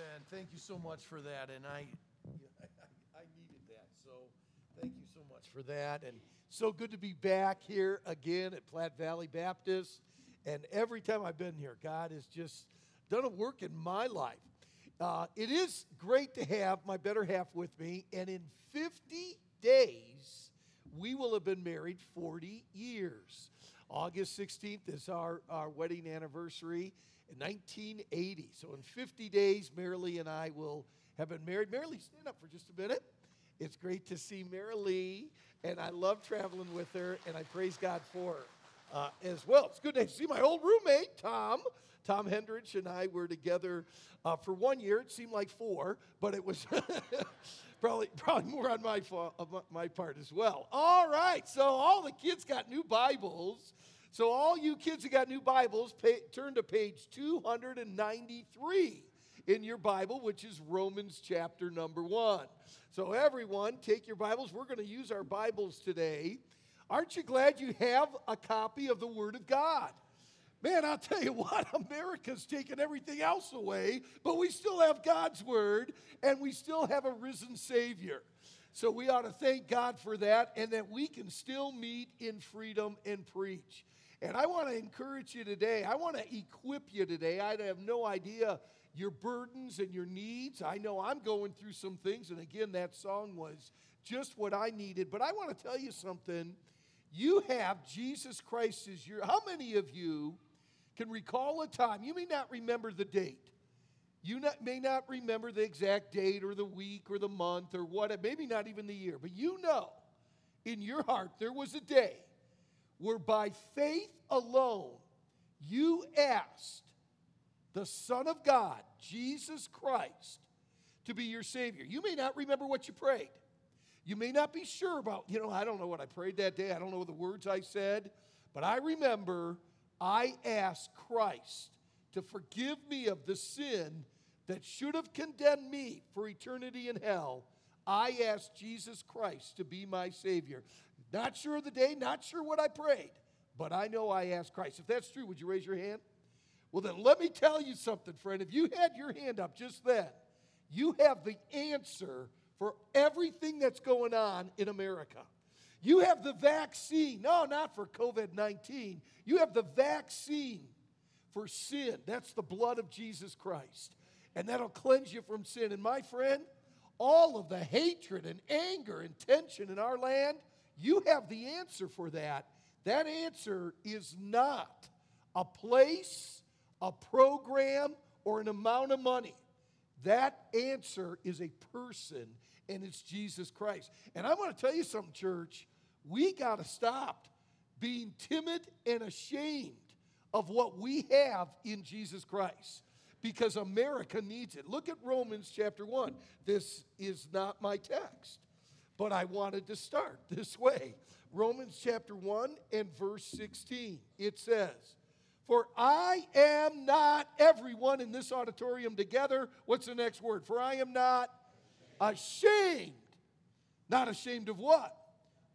Amen. Thank you so much for that. And I, I needed that. So thank you so much for that. And so good to be back here again at Platte Valley Baptist. And every time I've been here, God has just done a work in my life. Uh, it is great to have my better half with me. And in 50 days, we will have been married 40 years. August 16th is our, our wedding anniversary in 1980. So in 50 days, Marilee and I will have been married. Marilee, stand up for just a minute. It's great to see Marilee, and I love traveling with her, and I praise God for her. Uh, as well. It's good to see my old roommate, Tom. Tom Hendrich and I were together uh, for one year. It seemed like four, but it was probably, probably more on my, my part as well. All right, so all the kids got new Bibles. So, all you kids who got new Bibles, pay, turn to page 293 in your Bible, which is Romans chapter number one. So, everyone, take your Bibles. We're going to use our Bibles today. Aren't you glad you have a copy of the Word of God? Man, I'll tell you what, America's taken everything else away, but we still have God's Word and we still have a risen Savior. So we ought to thank God for that and that we can still meet in freedom and preach. And I want to encourage you today. I want to equip you today. I have no idea your burdens and your needs. I know I'm going through some things. And again, that song was just what I needed. But I want to tell you something. You have Jesus Christ as your. How many of you can recall a time? You may not remember the date. You not, may not remember the exact date or the week or the month or what, maybe not even the year, but you know in your heart there was a day where by faith alone you asked the Son of God, Jesus Christ, to be your Savior. You may not remember what you prayed. You may not be sure about, you know, I don't know what I prayed that day. I don't know the words I said. But I remember I asked Christ to forgive me of the sin that should have condemned me for eternity in hell I asked Jesus Christ to be my Savior. Not sure of the day, not sure what I prayed, but I know I asked Christ. If that's true, would you raise your hand? Well, then let me tell you something, friend. If you had your hand up just then, you have the answer for everything that's going on in America. You have the vaccine. No, not for COVID 19. You have the vaccine for sin. That's the blood of Jesus Christ. And that'll cleanse you from sin. And my friend, all of the hatred and anger and tension in our land, you have the answer for that. That answer is not a place, a program, or an amount of money. That answer is a person, and it's Jesus Christ. And I want to tell you something, church. We got to stop being timid and ashamed of what we have in Jesus Christ because America needs it. Look at Romans chapter 1. This is not my text, but I wanted to start this way. Romans chapter 1 and verse 16. It says, For I am not everyone in this auditorium together. What's the next word? For I am not ashamed. Not ashamed of what?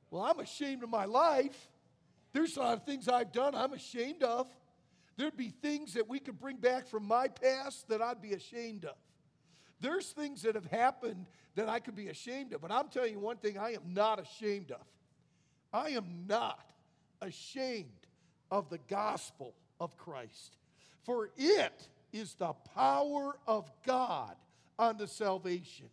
Well, I'm ashamed of my life. There's a lot of things I've done I'm ashamed of. There'd be things that we could bring back from my past that I'd be ashamed of. There's things that have happened that I could be ashamed of, but I'm telling you one thing I am not ashamed of. I am not ashamed of the gospel of Christ, for it is the power of God unto salvation.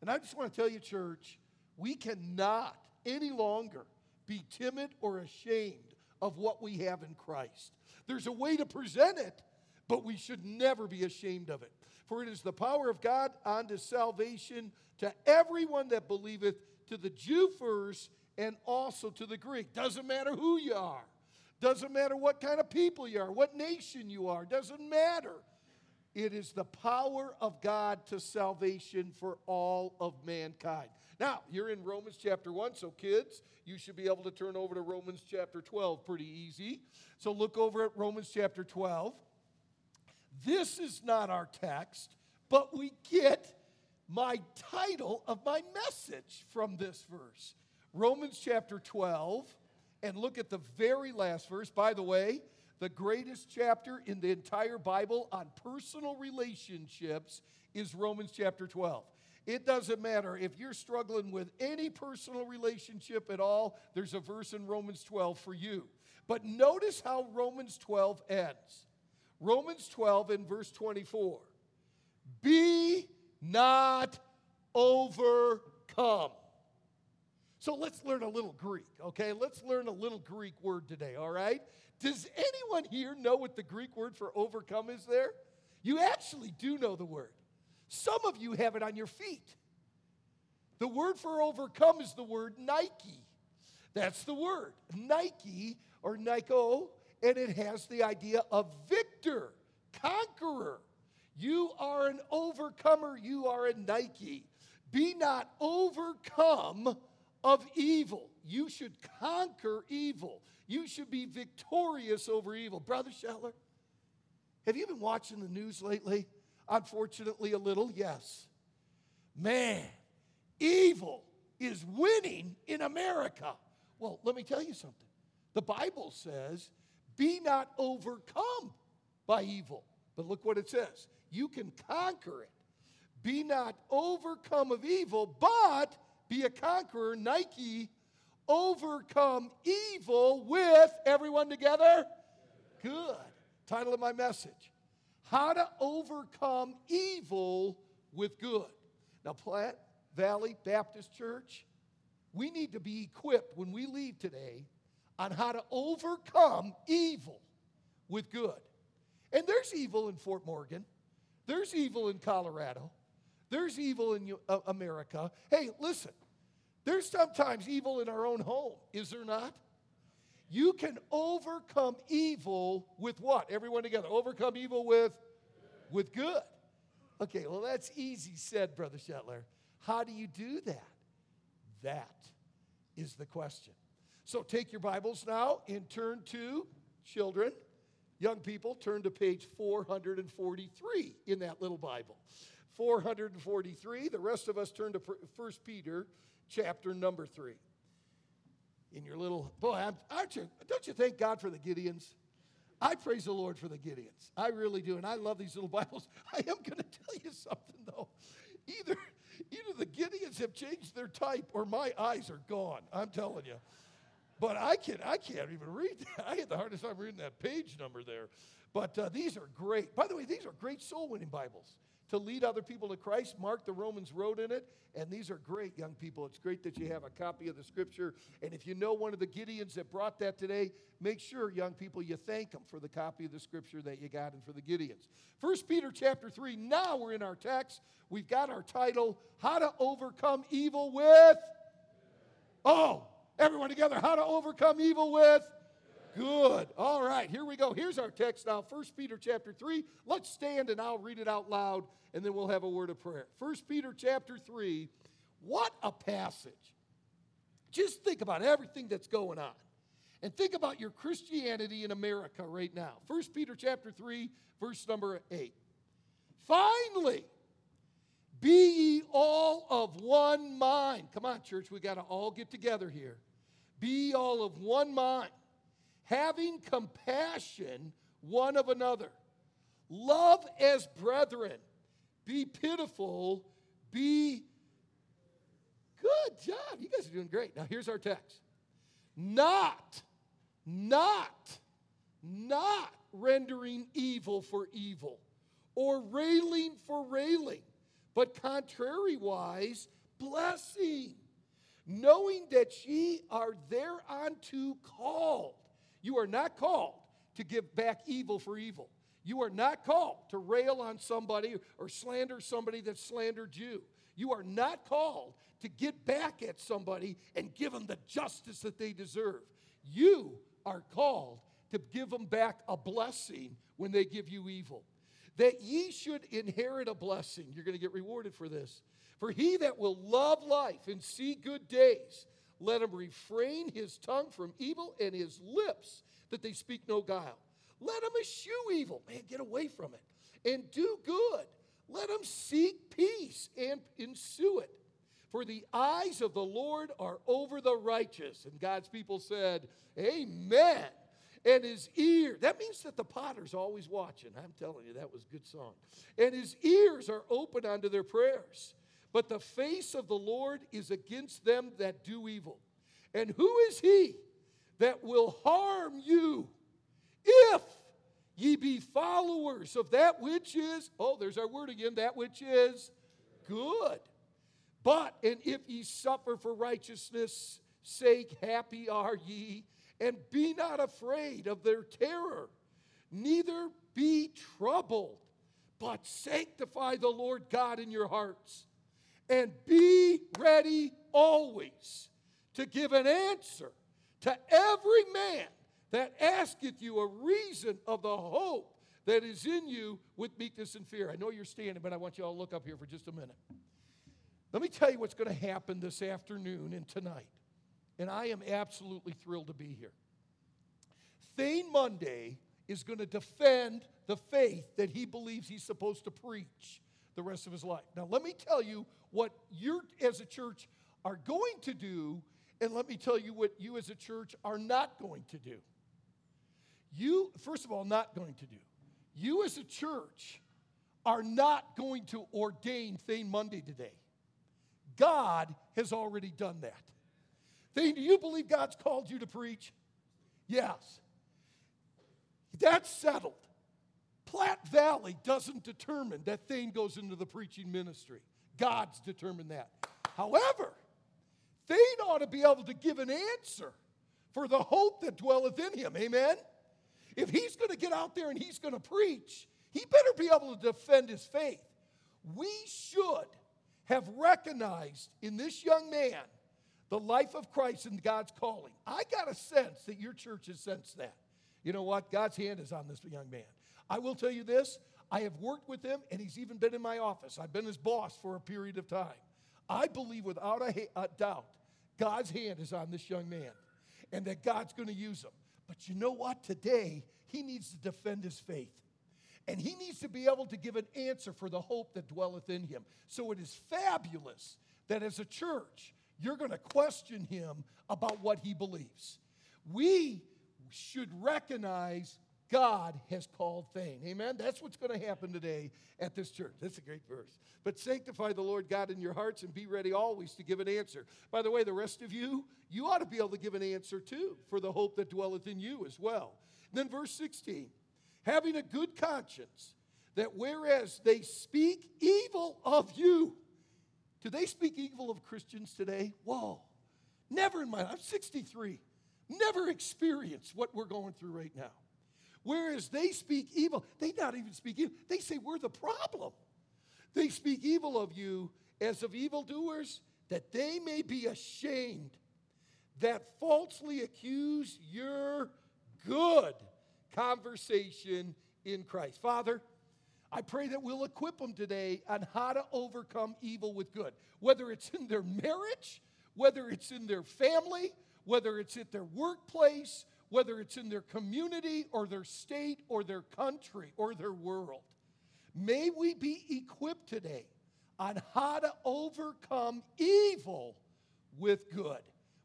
And I just want to tell you, church, we cannot any longer be timid or ashamed of what we have in Christ. There's a way to present it, but we should never be ashamed of it. For it is the power of God unto salvation to everyone that believeth, to the Jew first, and also to the Greek. Doesn't matter who you are, doesn't matter what kind of people you are, what nation you are, doesn't matter. It is the power of God to salvation for all of mankind. Now, you're in Romans chapter 1, so kids, you should be able to turn over to Romans chapter 12 pretty easy. So look over at Romans chapter 12. This is not our text, but we get my title of my message from this verse. Romans chapter 12, and look at the very last verse. By the way, the greatest chapter in the entire Bible on personal relationships is Romans chapter 12. It doesn't matter if you're struggling with any personal relationship at all, there's a verse in Romans 12 for you. But notice how Romans 12 ends. Romans 12 in verse 24. Be not overcome. So let's learn a little Greek, okay? Let's learn a little Greek word today, all right? Does anyone here know what the Greek word for overcome is there? You actually do know the word. Some of you have it on your feet. The word for overcome is the word Nike. That's the word. Nike or Nico, and it has the idea of victor, conqueror. You are an overcomer, you are a Nike. Be not overcome of evil. You should conquer evil. You should be victorious over evil. Brother Shetler, have you been watching the news lately? Unfortunately, a little, yes. Man, evil is winning in America. Well, let me tell you something. The Bible says, be not overcome by evil. But look what it says you can conquer it. Be not overcome of evil, but be a conqueror. Nike, overcome evil with everyone together? Good. Title of my message how to overcome evil with good. Now, Platte Valley Baptist Church, we need to be equipped when we leave today on how to overcome evil with good. And there's evil in Fort Morgan, there's evil in Colorado, there's evil in America. Hey, listen, there's sometimes evil in our own home, is there not? You can overcome evil with what? Everyone together. Overcome evil with with good. Okay, well that's easy said, brother Shetler. How do you do that? That is the question. So take your Bibles now and turn to children, young people, turn to page 443 in that little Bible. 443. The rest of us turn to 1 Peter chapter number 3 in your little boy, aren't you? Don't you thank God for the Gideons? I praise the Lord for the Gideons. I really do, and I love these little Bibles. I am going to tell you something though. Either either the Gideons have changed their type, or my eyes are gone. I'm telling you. But I can't, I can't even read that. I had the hardest time reading that page number there. But uh, these are great. By the way, these are great soul winning Bibles to lead other people to Christ. Mark the Romans road in it. And these are great, young people. It's great that you have a copy of the scripture. And if you know one of the Gideons that brought that today, make sure, young people, you thank them for the copy of the scripture that you got and for the Gideons. First Peter chapter 3. Now we're in our text. We've got our title, How to Overcome Evil with. Oh, everyone together. How to Overcome Evil with Good. All right, here we go. Here's our text now. 1 Peter chapter 3. Let's stand and I'll read it out loud and then we'll have a word of prayer. 1 Peter chapter 3. What a passage. Just think about everything that's going on. And think about your Christianity in America right now. 1 Peter chapter 3, verse number 8. Finally, be ye all of one mind. Come on, church, we got to all get together here. Be all of one mind having compassion one of another. Love as brethren. Be pitiful. Be good job. You guys are doing great. Now, here's our text not, not, not rendering evil for evil or railing for railing, but contrariwise, blessing, knowing that ye are thereunto called you are not called to give back evil for evil. You are not called to rail on somebody or slander somebody that slandered you. You are not called to get back at somebody and give them the justice that they deserve. You are called to give them back a blessing when they give you evil. That ye should inherit a blessing. You're going to get rewarded for this. For he that will love life and see good days, let him refrain his tongue from evil and his lips that they speak no guile. Let him eschew evil. Man, get away from it. And do good. Let him seek peace and ensue it. For the eyes of the Lord are over the righteous. And God's people said, Amen. and his ear. That means that the potter's always watching. I'm telling you, that was a good song. And his ears are open unto their prayers. But the face of the Lord is against them that do evil. And who is he that will harm you if ye be followers of that which is, oh, there's our word again, that which is good. But, and if ye suffer for righteousness' sake, happy are ye, and be not afraid of their terror, neither be troubled, but sanctify the Lord God in your hearts, and be ready always to give an answer to every man that asketh you a reason of the hope that is in you with meekness and fear. I know you're standing, but I want you all to look up here for just a minute. Let me tell you what's going to happen this afternoon and tonight. And I am absolutely thrilled to be here. Thane Monday is going to defend the faith that he believes he's supposed to preach the rest of his life. Now, let me tell you what you as a church are going to do, and let me tell you what you as a church are not going to do. You, first of all, not going to do. You as a church are not going to ordain Thane Monday today. God has already done that. Thane, do you believe God's called you to preach? Yes. That's settled. Platte Valley doesn't determine that Thane goes into the preaching ministry. God's determined that. However, Thane ought to be able to give an answer for the hope that dwelleth in him. Amen? If he's going to get out there and he's going to preach, he better be able to defend his faith. We should have recognized in this young man the life of Christ and God's calling. I got a sense that your church has sensed that. You know what? God's hand is on this young man. I will tell you this I have worked with him, and he's even been in my office. I've been his boss for a period of time. I believe without a, a doubt, God's hand is on this young man and that God's going to use him. But you know what? Today, he needs to defend his faith. And he needs to be able to give an answer for the hope that dwelleth in him. So it is fabulous that as a church, you're going to question him about what he believes. We should recognize God has called Thane. Amen? That's what's going to happen today at this church. That's a great verse. But sanctify the Lord God in your hearts and be ready always to give an answer. By the way, the rest of you, you ought to be able to give an answer too for the hope that dwelleth in you as well. And then verse 16 having a good conscience, that whereas they speak evil of you, do they speak evil of Christians today? Whoa. Never in my life. I'm 63. Never experienced what we're going through right now. Whereas they speak evil, they not even speak evil. They say we're the problem. They speak evil of you as of evildoers, that they may be ashamed that falsely accuse your good conversation in Christ. Father, I pray that we'll equip them today on how to overcome evil with good, whether it's in their marriage, whether it's in their family, whether it's at their workplace, whether it's in their community or their state or their country or their world. May we be equipped today on how to overcome evil with good.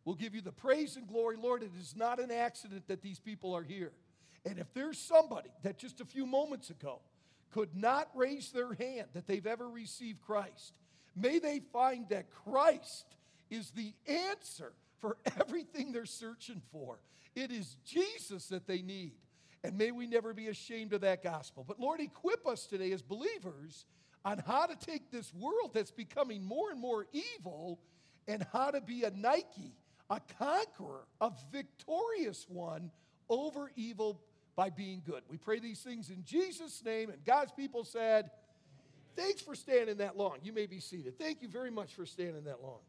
We'll give you the praise and glory, Lord. It is not an accident that these people are here. And if there's somebody that just a few moments ago could not raise their hand that they've ever received Christ, may they find that Christ is the answer for everything they're searching for. It is Jesus that they need. And may we never be ashamed of that gospel. But Lord, equip us today as believers on how to take this world that's becoming more and more evil and how to be a Nike, a conqueror, a victorious one over evil by being good. We pray these things in Jesus' name. And God's people said, Thanks for standing that long. You may be seated. Thank you very much for standing that long.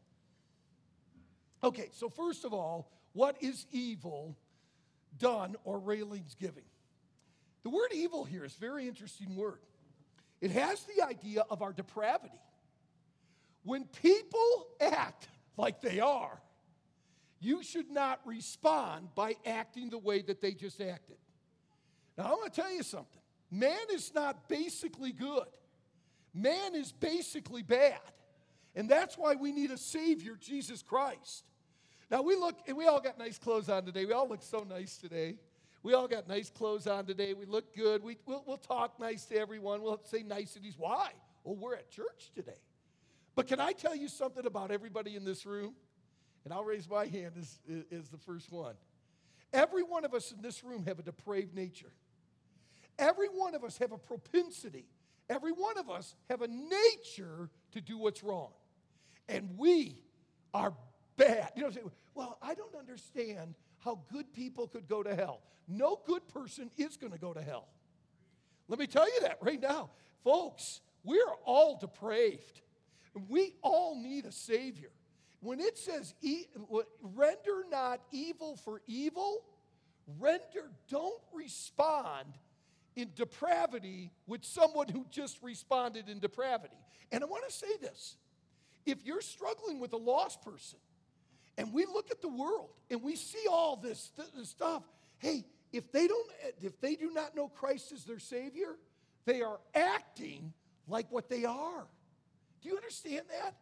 Okay, so first of all, what is evil done or railings giving? The word evil here is a very interesting word. It has the idea of our depravity. When people act like they are, you should not respond by acting the way that they just acted. Now, I want to tell you something. Man is not basically good, man is basically bad. And that's why we need a Savior, Jesus Christ. Now we look, and we all got nice clothes on today. We all look so nice today. We all got nice clothes on today. We look good. We, we'll, we'll talk nice to everyone. We'll say niceties. Why? Well, we're at church today. But can I tell you something about everybody in this room? And I'll raise my hand as, as the first one. Every one of us in this room have a depraved nature. Every one of us have a propensity. Every one of us have a nature to do what's wrong. And we are bad. You know, what I'm saying? well, I don't understand how good people could go to hell. No good person is going to go to hell. Let me tell you that right now. Folks, we're all depraved. We all need a Savior. When it says, render not evil for evil, render, don't respond in depravity with someone who just responded in depravity. And I want to say this if you're struggling with a lost person, and we look at the world and we see all this, this stuff, hey, if they don't if they do not know Christ as their savior, they are acting like what they are. Do you understand that?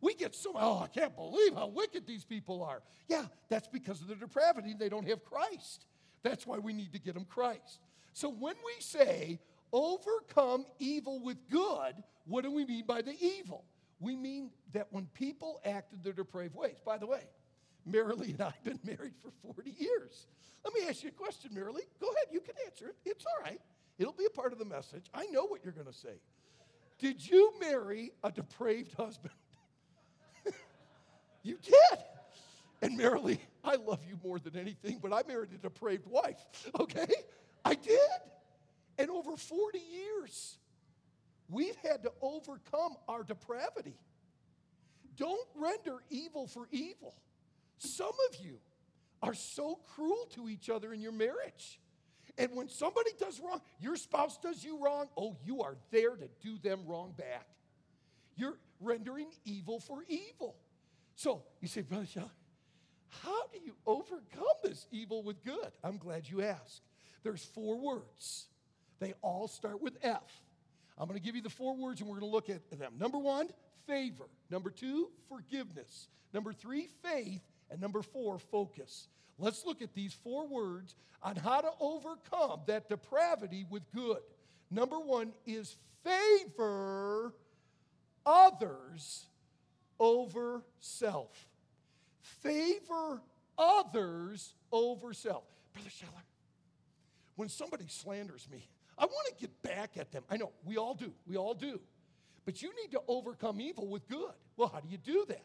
We get so, oh, I can't believe how wicked these people are. Yeah, that's because of their depravity. They don't have Christ. That's why we need to get them Christ. So when we say overcome evil with good, what do we mean by the evil? We mean that when people act in their depraved ways. By the way, Marilee and I have been married for 40 years. Let me ask you a question, Marilee. Go ahead, you can answer it. It's all right. It'll be a part of the message. I know what you're going to say. Did you marry a depraved husband? you did. And Marilee, I love you more than anything, but I married a depraved wife, okay? I did. And over 40 years, we've had to overcome our depravity. Don't render evil for evil. Some of you are so cruel to each other in your marriage. And when somebody does wrong, your spouse does you wrong, oh, you are there to do them wrong back. You're rendering evil for evil. So you say, Brother Sean, how do you overcome this evil with good? I'm glad you asked. There's four words. They all start with F. I'm going to give you the four words and we're going to look at them. Number one, favor. Number two, forgiveness. Number three, faith. And number four, focus. Let's look at these four words on how to overcome that depravity with good. Number one is favor others over self. Favor others over self. Brother Shetler, when somebody slanders me, I want to get back at them. I know, we all do. We all do. But you need to overcome evil with good. Well, how do you do that?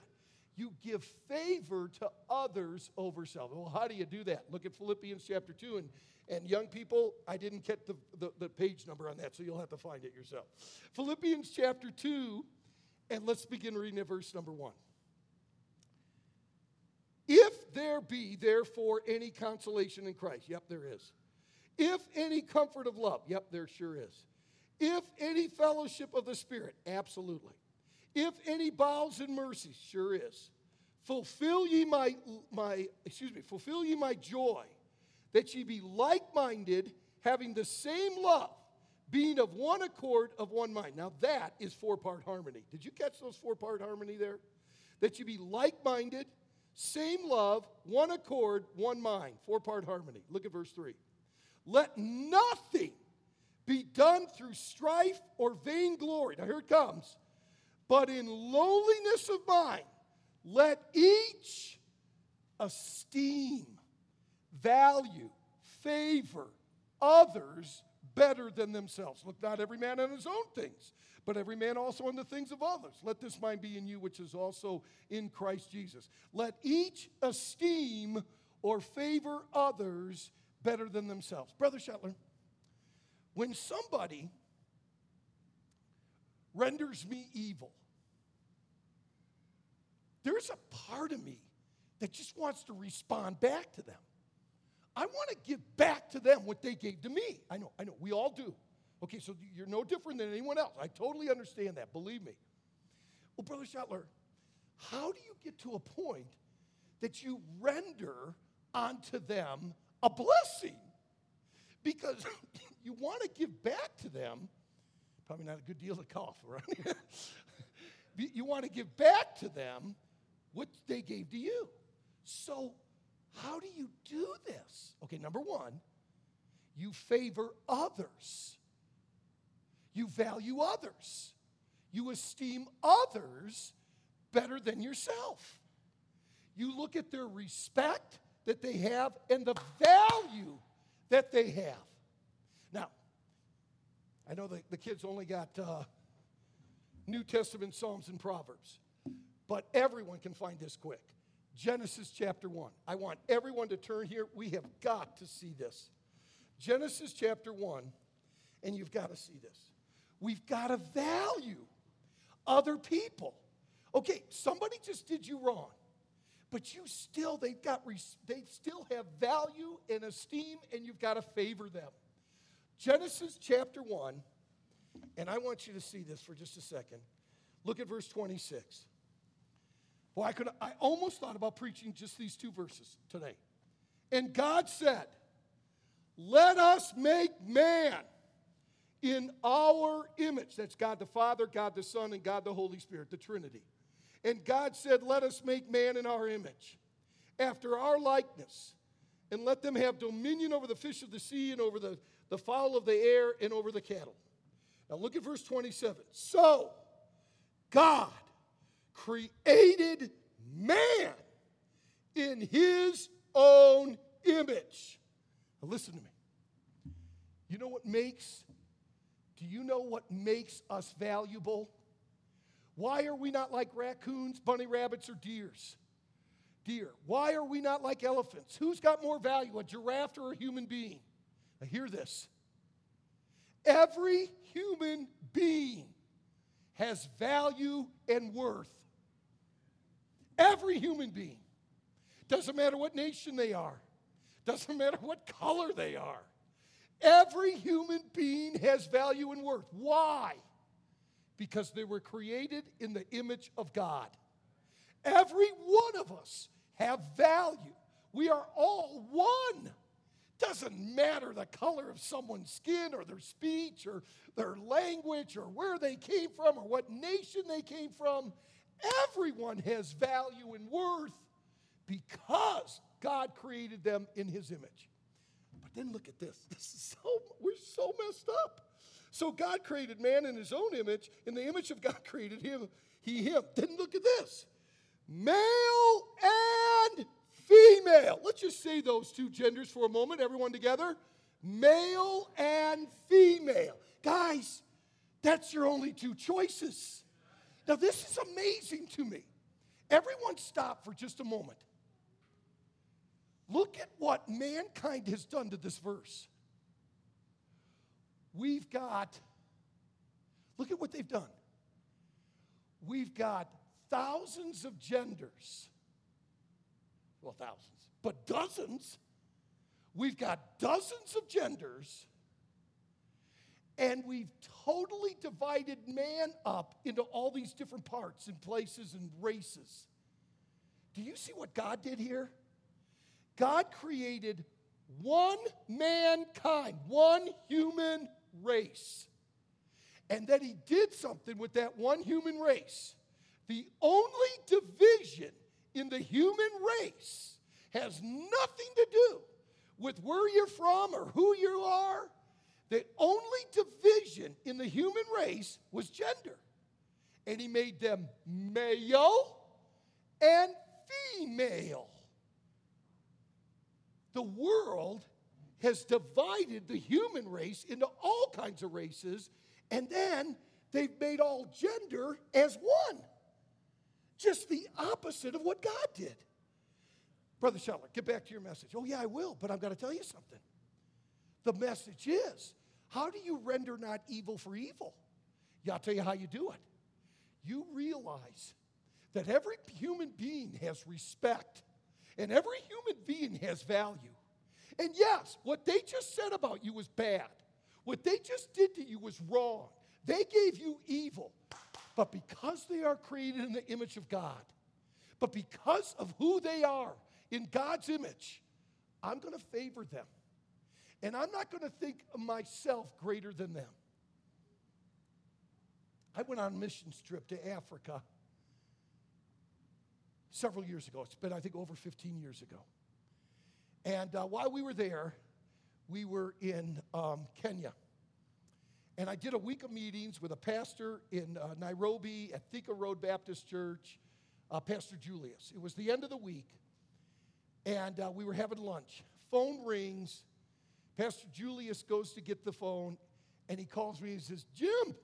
You give favor to others over self. Well, how do you do that? Look at Philippians chapter 2. And, and young people, I didn't get the, the, the page number on that, so you'll have to find it yourself. Philippians chapter 2, and let's begin reading at verse number 1. If there be, therefore, any consolation in Christ, yep, there is. If any comfort of love, yep, there sure is. If any fellowship of the Spirit, absolutely. If any bowels and mercies, sure is. Fulfill ye my, my, excuse me, fulfill ye my joy, that ye be like-minded, having the same love, being of one accord, of one mind. Now that is four-part harmony. Did you catch those four-part harmony there? That you be like-minded, same love, one accord, one mind. Four-part harmony. Look at verse 3. Let nothing be done through strife or vainglory. Now here it comes but in lowliness of mind, let each esteem, value, favor others better than themselves. Look not every man on his own things, but every man also on the things of others. Let this mind be in you, which is also in Christ Jesus. Let each esteem or favor others better than themselves. Brother Shetler, when somebody renders me evil, there's a part of me that just wants to respond back to them. I want to give back to them what they gave to me. I know, I know, we all do. Okay, so you're no different than anyone else. I totally understand that, believe me. Well, Brother Schottler, how do you get to a point that you render unto them a blessing? Because you want to give back to them, probably not a good deal to cough around here. you want to give back to them what they gave to you. So, how do you do this? Okay, number one, You favor others. You value others. You esteem others better than yourself. You look at their respect that they have and the value that they have. Now, I know the, the kids only got uh, New Testament Psalms and Proverbs, but everyone can find this quick. Genesis chapter 1. I want everyone to turn here. We have got to see this. Genesis chapter 1, and you've got to see this. We've got to value other people. Okay, somebody just did you wrong, but you still, they've got, they still have value and esteem, and you've got to favor them. Genesis chapter 1, and I want you to see this for just a second. Look at verse 26. Well, I, could, I almost thought about preaching just these two verses today. And God said, Let us make man in our image. That's God the Father, God the Son, and God the Holy Spirit, the Trinity. And God said, Let us make man in our image, after our likeness, and let them have dominion over the fish of the sea, and over the, the fowl of the air, and over the cattle. Now look at verse 27. So, God created man in his own image. Now listen to me. You know what makes do you know what makes us valuable? Why are we not like raccoons, bunny rabbits, or deers? Deer. Why are we not like elephants? Who's got more value, a giraffe or a human being? Now, hear this. Every human being has value and worth. Every human being. Doesn't matter what nation they are, doesn't matter what color they are. Every human being has value and worth. Why? Because they were created in the image of God. Every one of us have value. We are all one. Doesn't matter the color of someone's skin or their speech or their language or where they came from or what nation they came from. Everyone has value and worth because God created them in his image. But then look at this. This is so, we're so messed up. So God created man in his own image. In the image of God created him, he, him. Then look at this. Male and female. Let's just say those two genders for a moment, everyone together. Male and female. Guys, that's your only two choices. Now, this is amazing to me. Everyone stop for just a moment. Look at what mankind has done to this verse. We've got, look at what they've done. We've got thousands of genders. Well, thousands, but dozens. We've got dozens of genders, and we've totally divided man up into all these different parts and places and races. Do you see what God did here? God created one mankind, one human race. And that he did something with that one human race. The only division in the human race has nothing to do with where you're from or who you are. The only division in the human race was gender. And he made them male and female the world has divided the human race into all kinds of races, and then they've made all gender as one. Just the opposite of what God did. Brother Shetler, get back to your message. Oh, yeah, I will, but I've got to tell you something. The message is how do you render not evil for evil? Yeah, I'll tell you how you do it. You realize that every human being has respect and every human being has value. And yes, what they just said about you was bad. What they just did to you was wrong. They gave you evil. But because they are created in the image of God, but because of who they are in God's image, I'm going to favor them. And I'm not going to think of myself greater than them. I went on a mission trip to Africa several years ago. It's been, I think, over 15 years ago. And uh, while we were there, we were in um, Kenya. And I did a week of meetings with a pastor in uh, Nairobi at Thika Road Baptist Church, uh, Pastor Julius. It was the end of the week, and uh, we were having lunch. Phone rings. Pastor Julius goes to get the phone, and he calls me and says, Jim,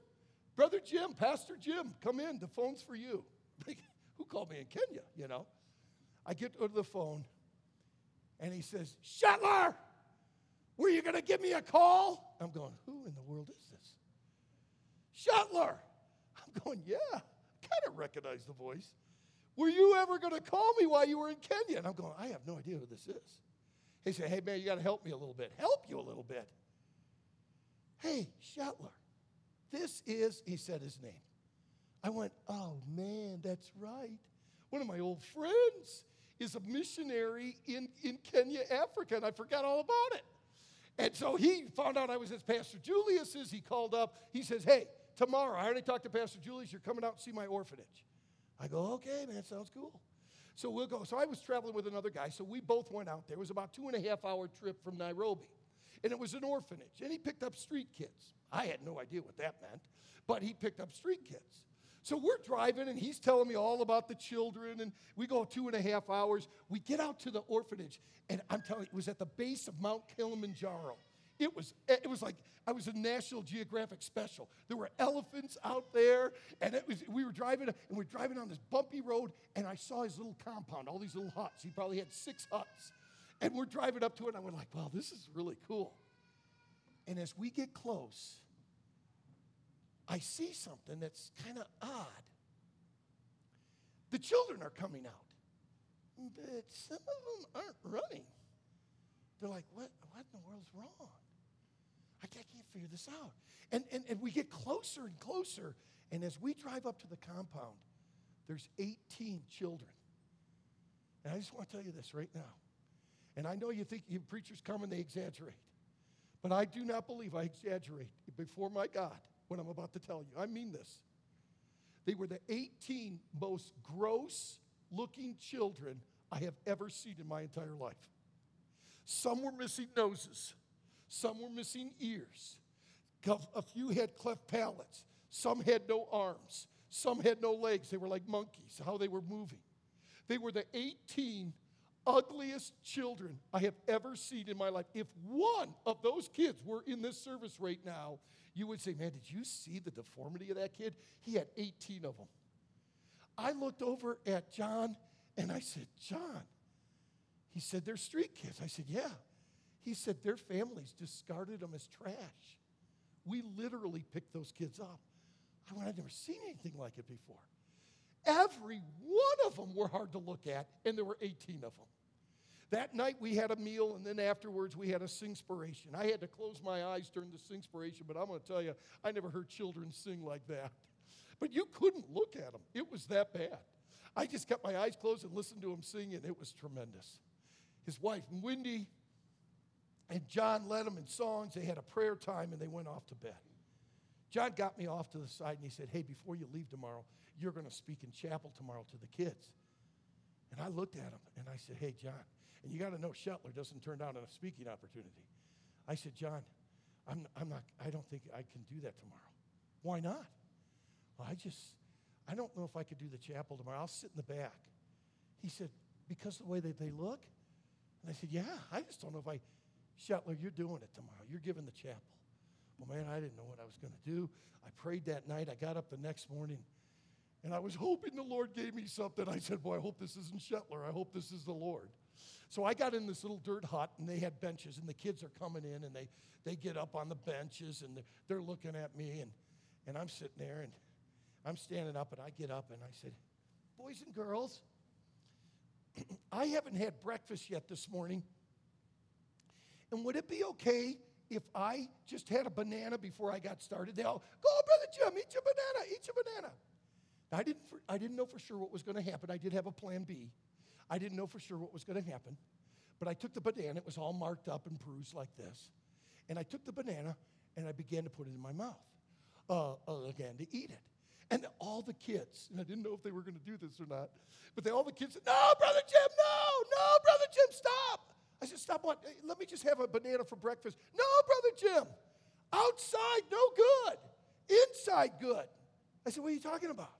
Brother Jim, Pastor Jim, come in. The phone's for you. Who called me in Kenya, you know? I get to the phone, and he says, Shetler, were you going to give me a call? I'm going, Who in the world is this? Shetler. I'm going, Yeah, I kind of recognize the voice. Were you ever going to call me while you were in Kenya? And I'm going, I have no idea who this is. He said, Hey, man, you got to help me a little bit. Help you a little bit. Hey, Shetler, this is, he said his name. I went, Oh, man, that's right. One of my old friends is a missionary in, in Kenya, Africa, and I forgot all about it. And so he found out I was his Pastor Julius's. He called up. He says, Hey, tomorrow, I already talked to Pastor Julius. You're coming out and see my orphanage. I go, Okay, man, sounds cool. So we'll go. So I was traveling with another guy. So we both went out there. It was about two and a half hour trip from Nairobi. And it was an orphanage. And he picked up street kids. I had no idea what that meant, but he picked up street kids. So we're driving, and he's telling me all about the children, and we go two and a half hours. We get out to the orphanage, and I'm telling you, it was at the base of Mount Kilimanjaro. It was, it was like I was a National Geographic special. There were elephants out there, and it was, we were driving, and we are driving on this bumpy road, and I saw his little compound, all these little huts. He probably had six huts. And we're driving up to it, and I went like, wow, this is really cool. And as we get close, I see something that's kind of odd. The children are coming out, but some of them aren't running. They're like, what, what in the world's wrong? I can't, figure this out. And, and, and we get closer and closer. And as we drive up to the compound, there's 18 children. And I just want to tell you this right now. And I know you think you preachers come and they exaggerate. But I do not believe I exaggerate before my God what I'm about to tell you. I mean this. They were the 18 most gross looking children I have ever seen in my entire life. Some were missing noses, some were missing ears, a few had cleft palates, some had no arms, some had no legs. They were like monkeys, how they were moving. They were the 18 ugliest children I have ever seen in my life. If one of those kids were in this service right now, you would say, Man, did you see the deformity of that kid? He had 18 of them. I looked over at John and I said, John, he said, They're street kids. I said, Yeah. He said, Their families discarded them as trash. We literally picked those kids up. I went, I've never seen anything like it before. Every one of them were hard to look at, and there were 18 of them. That night we had a meal, and then afterwards we had a singspiration. I had to close my eyes during the singspiration, but I'm going to tell you, I never heard children sing like that. But you couldn't look at them, it was that bad. I just kept my eyes closed and listened to him sing, and it was tremendous. His wife, Wendy, and John led them in songs. They had a prayer time, and they went off to bed. John got me off to the side, and he said, Hey, before you leave tomorrow, you're going to speak in chapel tomorrow to the kids. And I looked at him, and I said, Hey, John, and you got to know Shetler doesn't turn down a speaking opportunity. I said, John, I'm, I'm not, I don't think I can do that tomorrow. Why not? Well, I just, I don't know if I could do the chapel tomorrow. I'll sit in the back. He said, because of the way that they look? And I said, yeah, I just don't know if I, Shetler, you're doing it tomorrow. You're giving the chapel. Well, man, I didn't know what I was going to do. I prayed that night. I got up the next morning and I was hoping the Lord gave me something. I said, Boy, I hope this isn't Shetler. I hope this is the Lord. So I got in this little dirt hut, and they had benches, and the kids are coming in, and they, they get up on the benches, and they're, they're looking at me, and, and I'm sitting there, and I'm standing up, and I get up, and I said, Boys and girls, I haven't had breakfast yet this morning. And would it be okay if I just had a banana before I got started? They all go, oh, Brother Jim, eat your banana, eat your banana. I didn't, for, I didn't know for sure what was going to happen. I did have a plan B. I didn't know for sure what was going to happen. But I took the banana, it was all marked up and bruised like this. And I took the banana and I began to put it in my mouth, uh, uh, again, to eat it. And all the kids, and I didn't know if they were going to do this or not, but they, all the kids said, No, Brother Jim, no, no, Brother Jim, stop. I said, Stop what? Let me just have a banana for breakfast. No, Brother Jim. Outside, no good. Inside, good. I said, What are you talking about?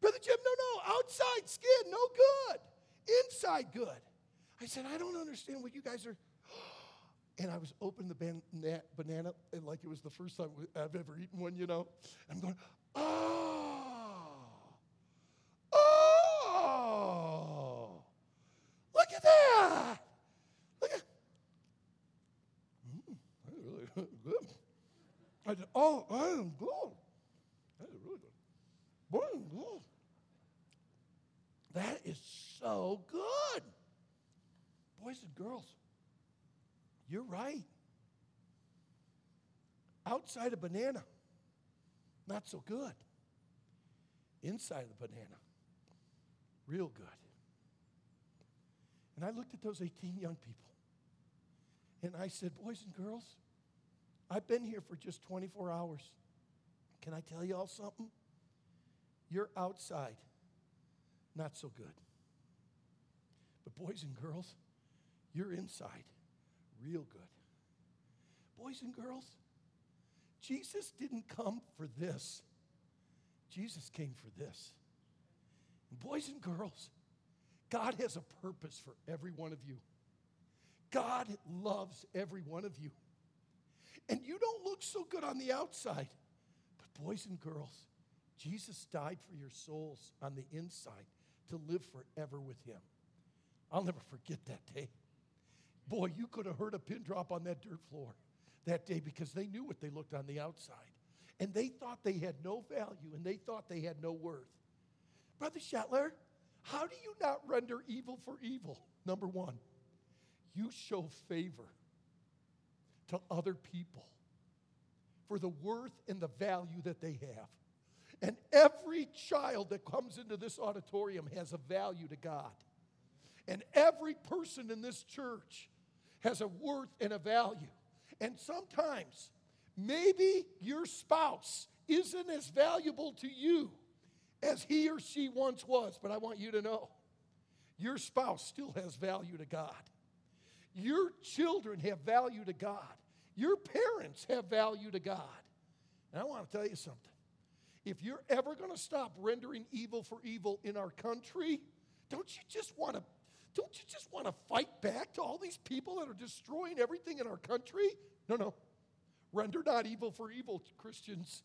Brother Jim, no, no. Outside, skin, no good. Inside, good. I said, I don't understand what you guys are. And I was opening the banana, banana and like it was the first time I've ever eaten one, you know. I'm going, oh, oh, look at that. Look at, mm, really good. I said, oh, I am good. That is really good. Mm, good. That is so good. Boys and girls, you're right. Outside a banana, not so good. Inside the banana, real good. And I looked at those 18 young people and I said, Boys and girls, I've been here for just 24 hours. Can I tell you all something? You're outside, not so good. But, boys and girls, you're inside, real good. Boys and girls, Jesus didn't come for this, Jesus came for this. And boys and girls, God has a purpose for every one of you. God loves every one of you. And you don't look so good on the outside. But, boys and girls, Jesus died for your souls on the inside to live forever with Him. I'll never forget that day. Boy, you could have heard a pin drop on that dirt floor that day because they knew what they looked on the outside. And they thought they had no value and they thought they had no worth. Brother Shetler, how do you not render evil for evil? Number one, you show favor to other people for the worth and the value that they have. And every child that comes into this auditorium has a value to God. And every person in this church has a worth and a value. And sometimes, maybe your spouse isn't as valuable to you as he or she once was, but I want you to know your spouse still has value to God. Your children have value to God. Your parents have value to God. And I want to tell you something. If you're ever going to stop rendering evil for evil in our country, don't you just want to don't you just want to fight back to all these people that are destroying everything in our country? No, no. Render not evil for evil, Christians.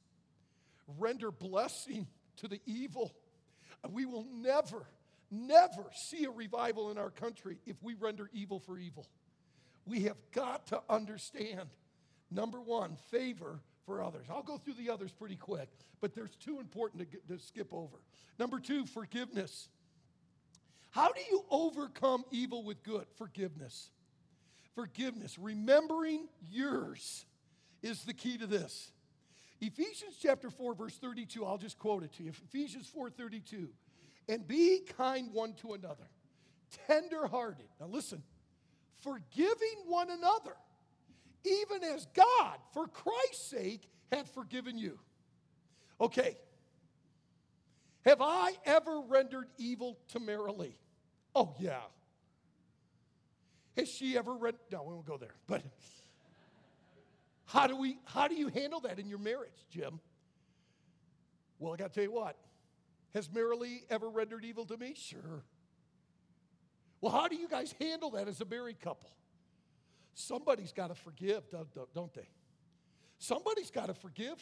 Render blessing to the evil. We will never, never see a revival in our country if we render evil for evil. We have got to understand number one, favor for others. I'll go through the others pretty quick, but there's two important to, to skip over. Number two, forgiveness. How do you overcome evil with good? Forgiveness. Forgiveness. Remembering yours is the key to this. Ephesians chapter 4 verse 32, I'll just quote it to you. Ephesians 4:32. And be kind one to another, tender-hearted. Now listen, forgiving one another, even as God, for Christ's sake, hath forgiven you. Okay. Have I ever rendered evil to Marilee? Oh, yeah. Has she ever read? No, we won't go there. But how do we? How do you handle that in your marriage, Jim? Well, I got to tell you what. Has Marilee ever rendered evil to me? Sure. Well, how do you guys handle that as a married couple? Somebody's got to forgive, don't they? Somebody's got to forgive.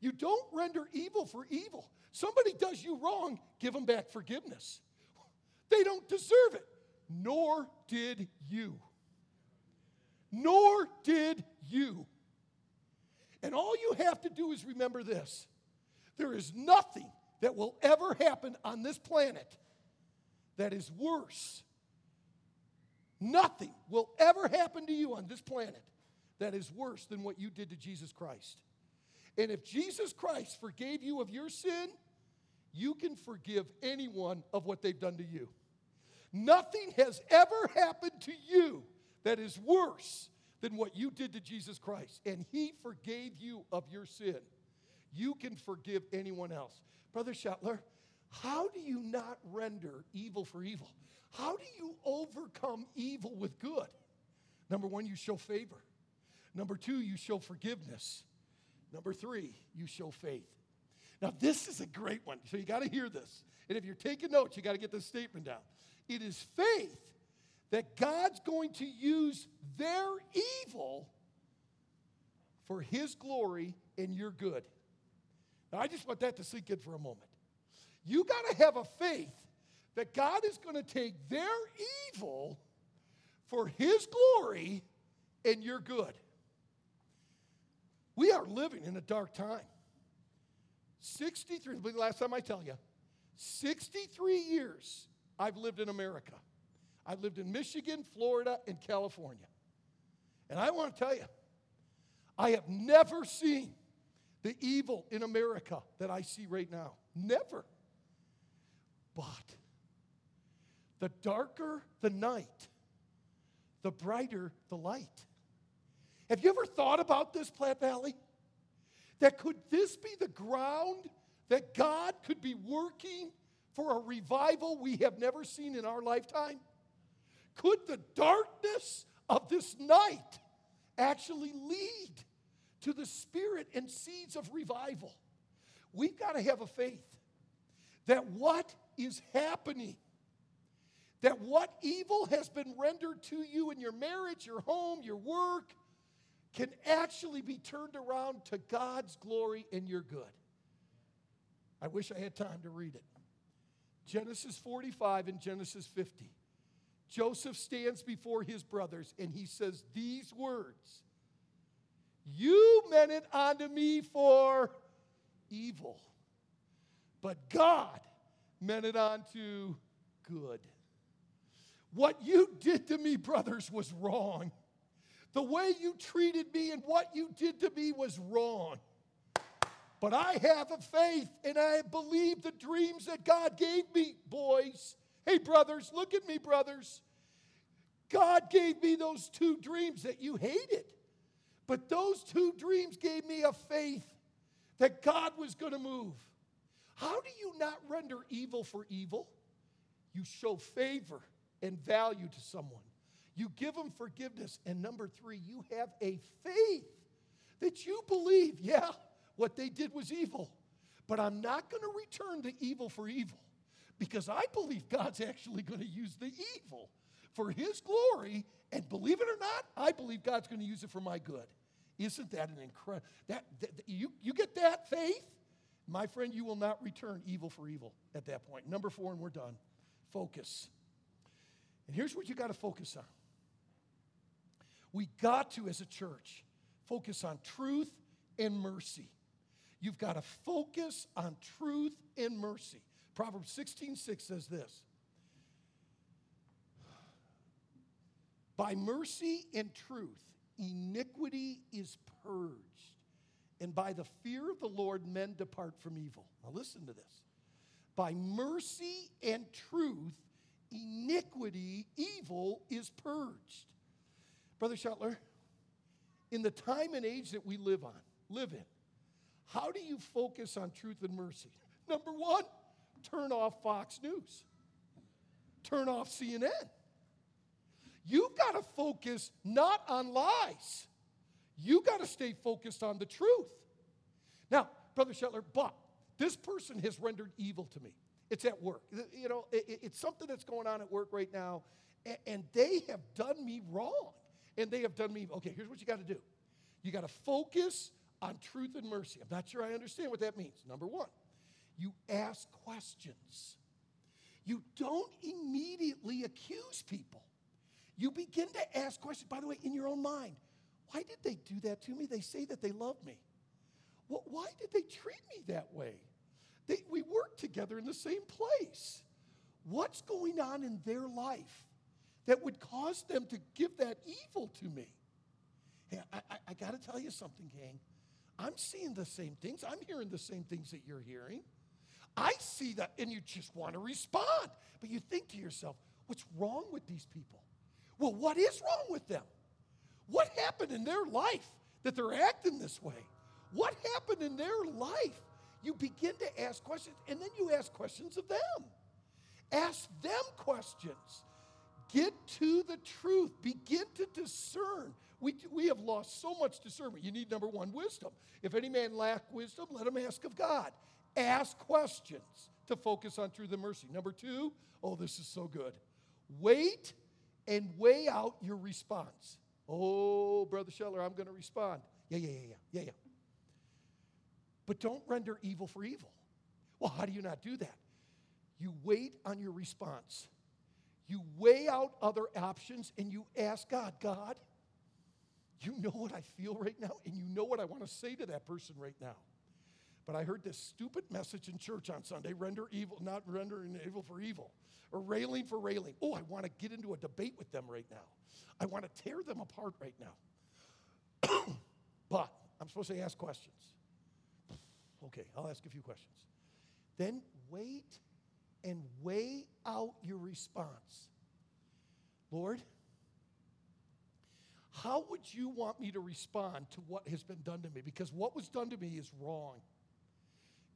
You don't render evil for evil. Somebody does you wrong, give them back forgiveness. They don't deserve it, nor did you. Nor did you. And all you have to do is remember this there is nothing that will ever happen on this planet that is worse. Nothing will ever happen to you on this planet that is worse than what you did to Jesus Christ. And if Jesus Christ forgave you of your sin, you can forgive anyone of what they've done to you. Nothing has ever happened to you that is worse than what you did to Jesus Christ. And He forgave you of your sin. You can forgive anyone else. Brother Shetler, How do you not render evil for evil? How do you overcome evil with good? Number one, you show favor. Number two, you show forgiveness. Number three, you show faith. Now, this is a great one, so you got to hear this. And if you're taking notes, you got to get this statement down. It is faith that God's going to use their evil for His glory and your good. Now, I just want that to sink in for a moment. You got to have a faith that God is going to take their evil for His glory and your good. We are living in a dark time. 63, the last time I tell you, 63 years I've lived in America. I've lived in Michigan, Florida, and California. And I want to tell you, I have never seen the evil in America that I see right now. Never. But the darker the night, the brighter the light. Have you ever thought about this, Platte Valley? That could this be the ground that God could be working for a revival we have never seen in our lifetime? Could the darkness of this night actually lead to the spirit and seeds of revival? We've got to have a faith that what is happening, that what evil has been rendered to you in your marriage, your home, your work, can actually be turned around to God's glory and your good. I wish I had time to read it. Genesis 45 and Genesis 50. Joseph stands before his brothers and he says these words You meant it unto me for evil, but God meant it unto good. What you did to me, brothers, was wrong. The way you treated me and what you did to me was wrong. But I have a faith and I believe the dreams that God gave me, boys. Hey, brothers, look at me, brothers. God gave me those two dreams that you hated. But those two dreams gave me a faith that God was going to move. How do you not render evil for evil? You show favor and value to someone. You give them forgiveness. And number three, you have a faith that you believe, yeah, what they did was evil, but I'm not going to return the evil for evil because I believe God's actually going to use the evil for His glory. And believe it or not, I believe God's going to use it for my good. Isn't that an incredible? That, that, you, you get that faith, my friend. You will not return evil for evil at that point. Number four, and we're done. Focus. And here's what you got to focus on. We got to, as a church, focus on truth and mercy. You've got to focus on truth and mercy. Proverbs 16 6 says this By mercy and truth, iniquity is purged, and by the fear of the Lord, men depart from evil. Now, listen to this. By mercy and truth, iniquity, evil is purged. Brother Shetler, in the time and age that we live on, live in, how do you focus on truth and mercy? Number one, turn off Fox News. Turn off CNN. You've got to focus not on lies. You got to stay focused on the truth. Now, Brother Shetler, but this person has rendered evil to me. It's at work. You know, it's something that's going on at work right now, and they have done me wrong and they have done me. Okay, here's what you got to do you got to focus on truth and mercy. I'm not sure I understand what that means. Number one, you ask questions. You don't immediately accuse people. You begin to ask questions. By the way, in your own mind, why did they do that to me? They say that they love me. Well, why did they treat me that way? They, we work together in the same place. What's going on in their life? that would cause them to give that evil to me. Hey, I, I, I got to tell you something, gang. I'm seeing the same things. I'm hearing the same things that you're hearing. I see that, and you just want to respond. But you think to yourself, what's wrong with these people? Well, what is wrong with them? What happened in their life that they're acting this way? What happened in their life? You begin to ask questions, and then you ask questions of them. Ask them questions. Get to the truth. Begin to discern. We, we have lost so much discernment. You need number one, wisdom. If any man lack wisdom, let him ask of God. Ask questions to focus on truth and mercy. Number two, oh, this is so good. Wait and weigh out your response. Oh, Brother Shetler, I'm going to respond. Yeah, yeah, yeah, yeah, yeah, yeah. But don't render evil for evil. Well, how do you not do that? You wait on your response. You weigh out other options and you ask God, God, you know what I feel right now, and you know what I want to say to that person right now. But I heard this stupid message in church on Sunday render evil, not rendering evil for evil, or railing for railing. Oh, I want to get into a debate with them right now. I want to tear them apart right now. but I'm supposed to ask questions. Okay, I'll ask a few questions. Then wait and weigh out your response. Lord, how would you want me to respond to what has been done to me? Because what was done to me is wrong.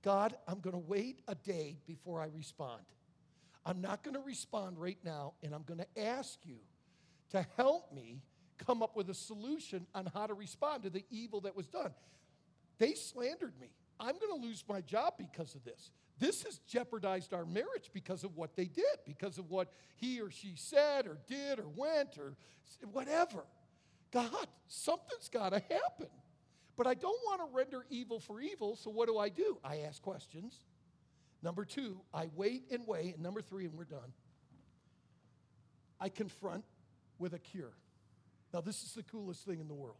God, I'm going to wait a day before I respond. I'm not going to respond right now, and I'm going to ask you to help me come up with a solution on how to respond to the evil that was done. They slandered me. I'm going to lose my job because of this. This has jeopardized our marriage because of what they did, because of what he or she said or did or went or whatever. God, something's got to happen. But I don't want to render evil for evil, so what do I do? I ask questions. Number two, I wait and wait. And number three, and we're done, I confront with a cure. Now, this is the coolest thing in the world.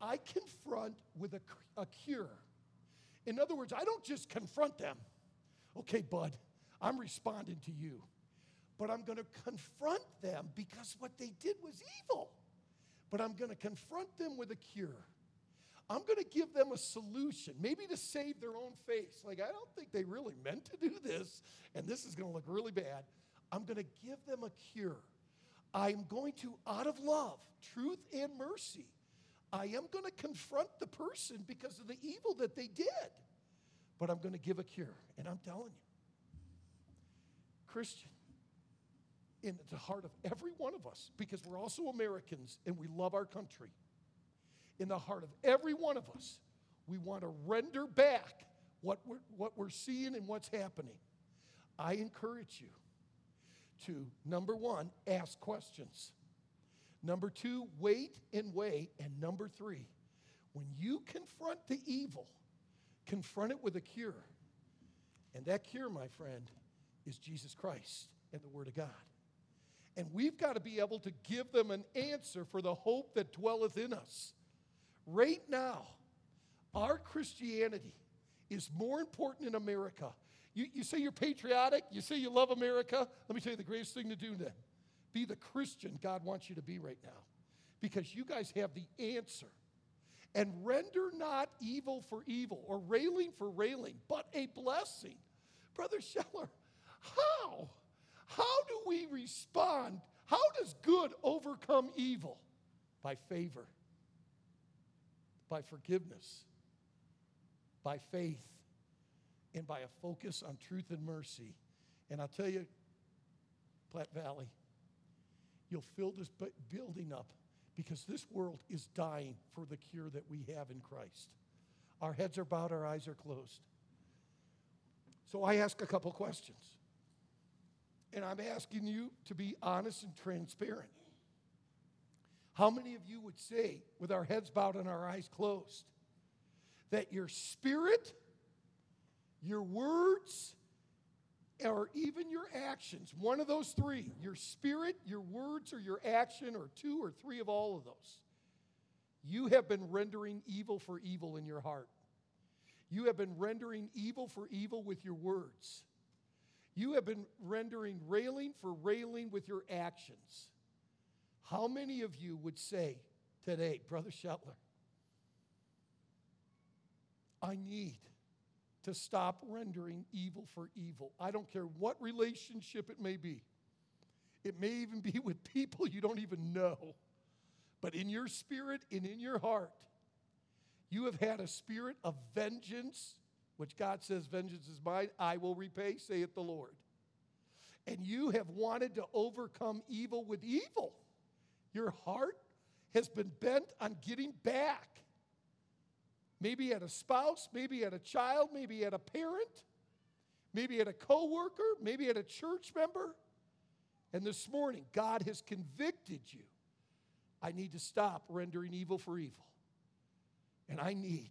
I confront with a, a cure. In other words, I don't just confront them. Okay, bud, I'm responding to you. But I'm going to confront them because what they did was evil. But I'm going to confront them with a cure. I'm going to give them a solution, maybe to save their own face. Like, I don't think they really meant to do this, and this is going to look really bad. I'm going to give them a cure. I'm going to, out of love, truth, and mercy, I am going to confront the person because of the evil that they did. But I'm going to give a cure. And I'm telling you, Christian, in the heart of every one of us, because we're also Americans and we love our country, in the heart of every one of us, we want to render back what we're, what we're seeing and what's happening. I encourage you to, number one, ask questions. Number two, wait and wait. And number three, when you confront the evil, confront it with a cure. And that cure, my friend, is Jesus Christ and the Word of God. And we've got to be able to give them an answer for the hope that dwelleth in us. Right now, our Christianity is more important in America. You, you say you're patriotic, you say you love America. Let me tell you the greatest thing to do then be the Christian God wants you to be right now because you guys have the answer. And render not evil for evil or railing for railing, but a blessing. Brother Shetler, how? How do we respond? How does good overcome evil? By favor, by forgiveness, by faith, and by a focus on truth and mercy. And I'll tell you, Platte Valley, you'll fill this building up because this world is dying for the cure that we have in Christ. Our heads are bowed, our eyes are closed. So I ask a couple questions. And I'm asking you to be honest and transparent. How many of you would say, with our heads bowed and our eyes closed, that your spirit, your words, or even your actions, one of those three, your spirit, your words, or your action, or two or three of all of those, you have been rendering evil for evil in your heart. You have been rendering evil for evil with your words. You have been rendering railing for railing with your actions. How many of you would say today, Brother Shetler, I need to stop rendering evil for evil. I don't care what relationship it may be. It may even be with people you don't even know. But in your spirit and in your heart, you have had a spirit of vengeance which God says, Vengeance is mine, I will repay, saith the Lord. And you have wanted to overcome evil with evil. Your heart has been bent on getting back. Maybe at a spouse, maybe at a child, maybe at a parent, maybe at a coworker, maybe at a church member. And this morning, God has convicted you. I need to stop rendering evil for evil. And I need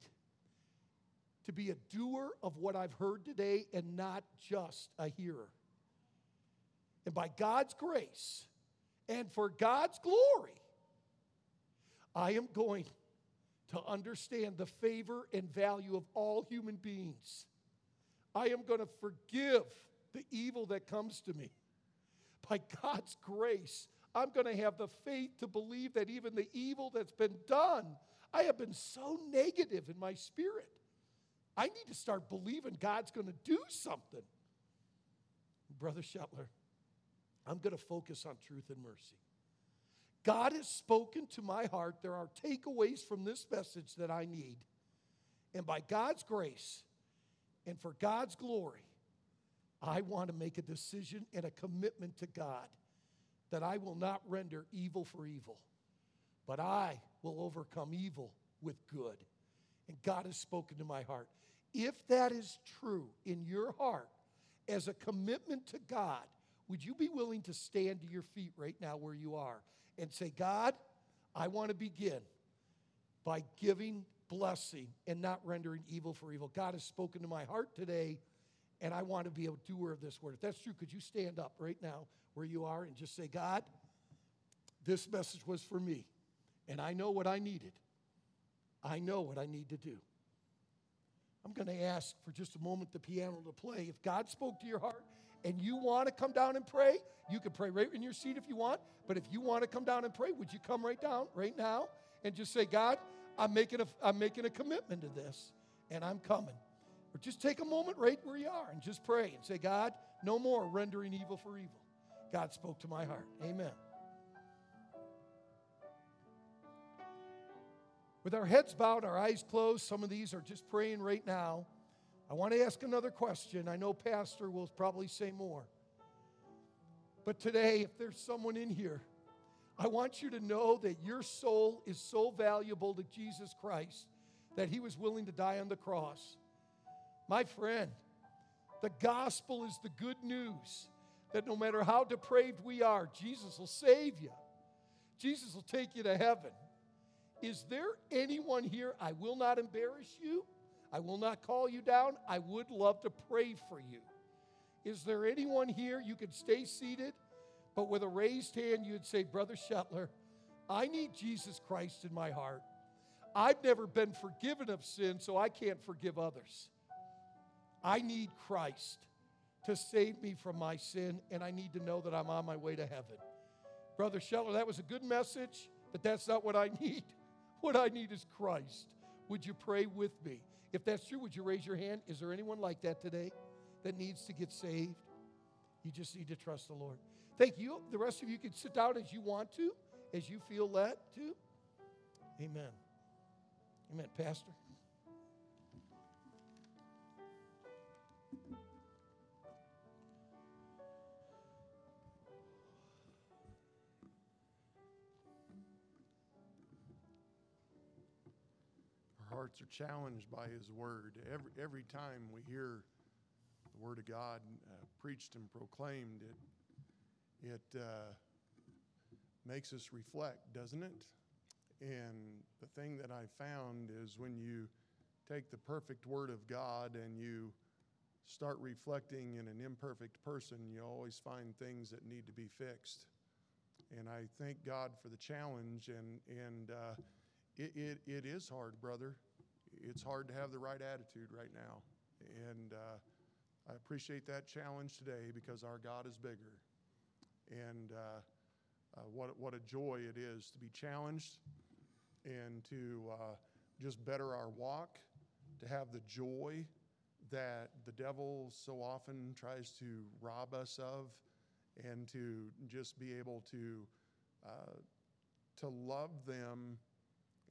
to be a doer of what I've heard today and not just a hearer. And by God's grace and for God's glory, I am going to understand the favor and value of all human beings. I am going to forgive the evil that comes to me. By God's grace, I'm going to have the faith to believe that even the evil that's been done, I have been so negative in my spirit. I need to start believing God's going to do something. Brother Shetler, I'm going to focus on truth and mercy. God has spoken to my heart. There are takeaways from this message that I need. And by God's grace and for God's glory, I want to make a decision and a commitment to God that I will not render evil for evil, but I will overcome evil with good. And God has spoken to my heart. If that is true in your heart as a commitment to God, would you be willing to stand to your feet right now where you are and say, God, I want to begin by giving blessing and not rendering evil for evil. God has spoken to my heart today, and I want to be a doer of this word. If that's true, could you stand up right now where you are and just say, God, this message was for me, and I know what I needed. I know what I need to do. I'm going to ask for just a moment the piano to play. If God spoke to your heart, and you want to come down and pray, you can pray right in your seat if you want. But if you want to come down and pray, would you come right down right now and just say, God, I'm making a, I'm making a commitment to this and I'm coming. Or just take a moment right where you are and just pray and say, God, no more rendering evil for evil. God spoke to my heart. Amen. With our heads bowed, our eyes closed, some of these are just praying right now. I want to ask another question. I know Pastor will probably say more. But today, if there's someone in here, I want you to know that your soul is so valuable to Jesus Christ that he was willing to die on the cross. My friend, the gospel is the good news that no matter how depraved we are, Jesus will save you. Jesus will take you to heaven. Is there anyone here? I will not embarrass you. I will not call you down. I would love to pray for you. Is there anyone here? You could stay seated, but with a raised hand, you'd say, Brother Shetler, I need Jesus Christ in my heart. I've never been forgiven of sin, so I can't forgive others. I need Christ to save me from my sin, and I need to know that I'm on my way to heaven. Brother Shetler, that was a good message, but that's not what I need. What I need is Christ. Would you pray with me? If that's true, would you raise your hand? Is there anyone like that today that needs to get saved? You just need to trust the Lord. Thank you. The rest of you can sit down as you want to, as you feel led to. Amen. Amen. Pastor. Hearts are challenged by His Word. Every, every time we hear the Word of God uh, preached and proclaimed, it, it uh, makes us reflect, doesn't it? And the thing that I found is when you take the perfect Word of God and you start reflecting in an imperfect person, you always find things that need to be fixed. And I thank God for the challenge, and, and uh, it, it, it is hard, brother it's hard to have the right attitude right now. And uh, I appreciate that challenge today because our God is bigger. And uh, uh, what, what a joy it is to be challenged and to uh, just better our walk, to have the joy that the devil so often tries to rob us of, and to just be able to, uh, to love them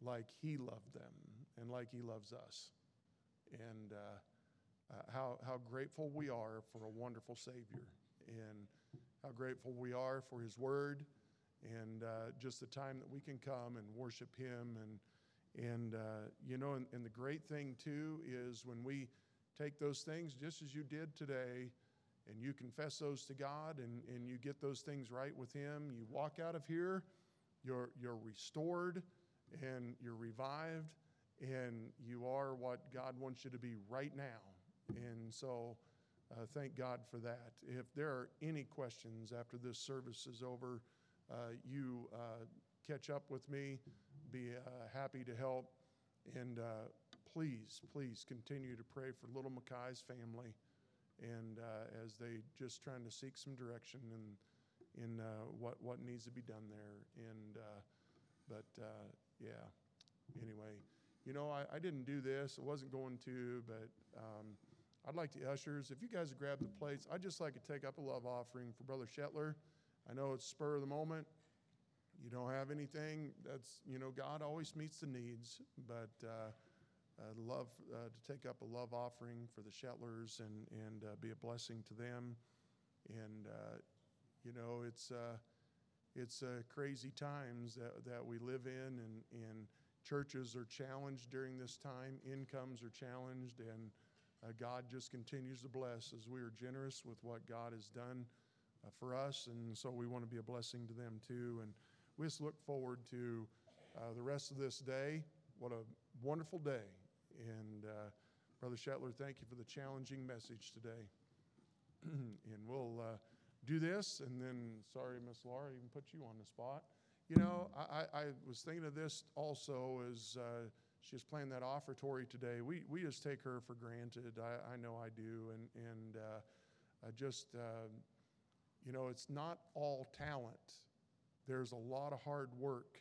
like he loved them and like He loves us. And uh, how, how grateful we are for a wonderful Savior and how grateful we are for His Word and uh, just the time that we can come and worship Him. And, and uh, you know, and, and the great thing too is when we take those things, just as you did today, and you confess those to God and, and you get those things right with Him, you walk out of here, you're, you're restored and you're revived and you are what God wants you to be right now. And so, uh, thank God for that. If there are any questions after this service is over, uh, you uh, catch up with me. Be uh, happy to help. And uh, please, please continue to pray for little Mackay's family, and uh, as they just trying to seek some direction in in what what needs to be done there. And but yeah, anyway. You know, I, I didn't do this. I wasn't going to, but um, I'd like the ushers, if you guys grab the plates, I'd just like to take up a love offering for Brother Shetler. I know it's spur of the moment. You don't have anything. That's, you know, God always meets the needs, but uh, I'd love uh, to take up a love offering for the Shetlers and, and uh, be a blessing to them. And, uh, you know, it's, uh, it's uh, crazy times that, that we live in, and, and churches are challenged during this time, incomes are challenged, and uh, God just continues to bless as we are generous with what God has done uh, for us. And so we want to be a blessing to them too. And we just look forward to uh, the rest of this day. What a wonderful day. And uh, Brother Shetler, thank you for the challenging message today. and we'll uh, do this. And then, sorry, Miss Laura, even put you on the spot. You know, I, I was thinking of this also as uh, she's playing that offertory today. We, we just take her for granted. I, I know I do. And, and uh, I just, uh, you know, it's not all talent. There's a lot of hard work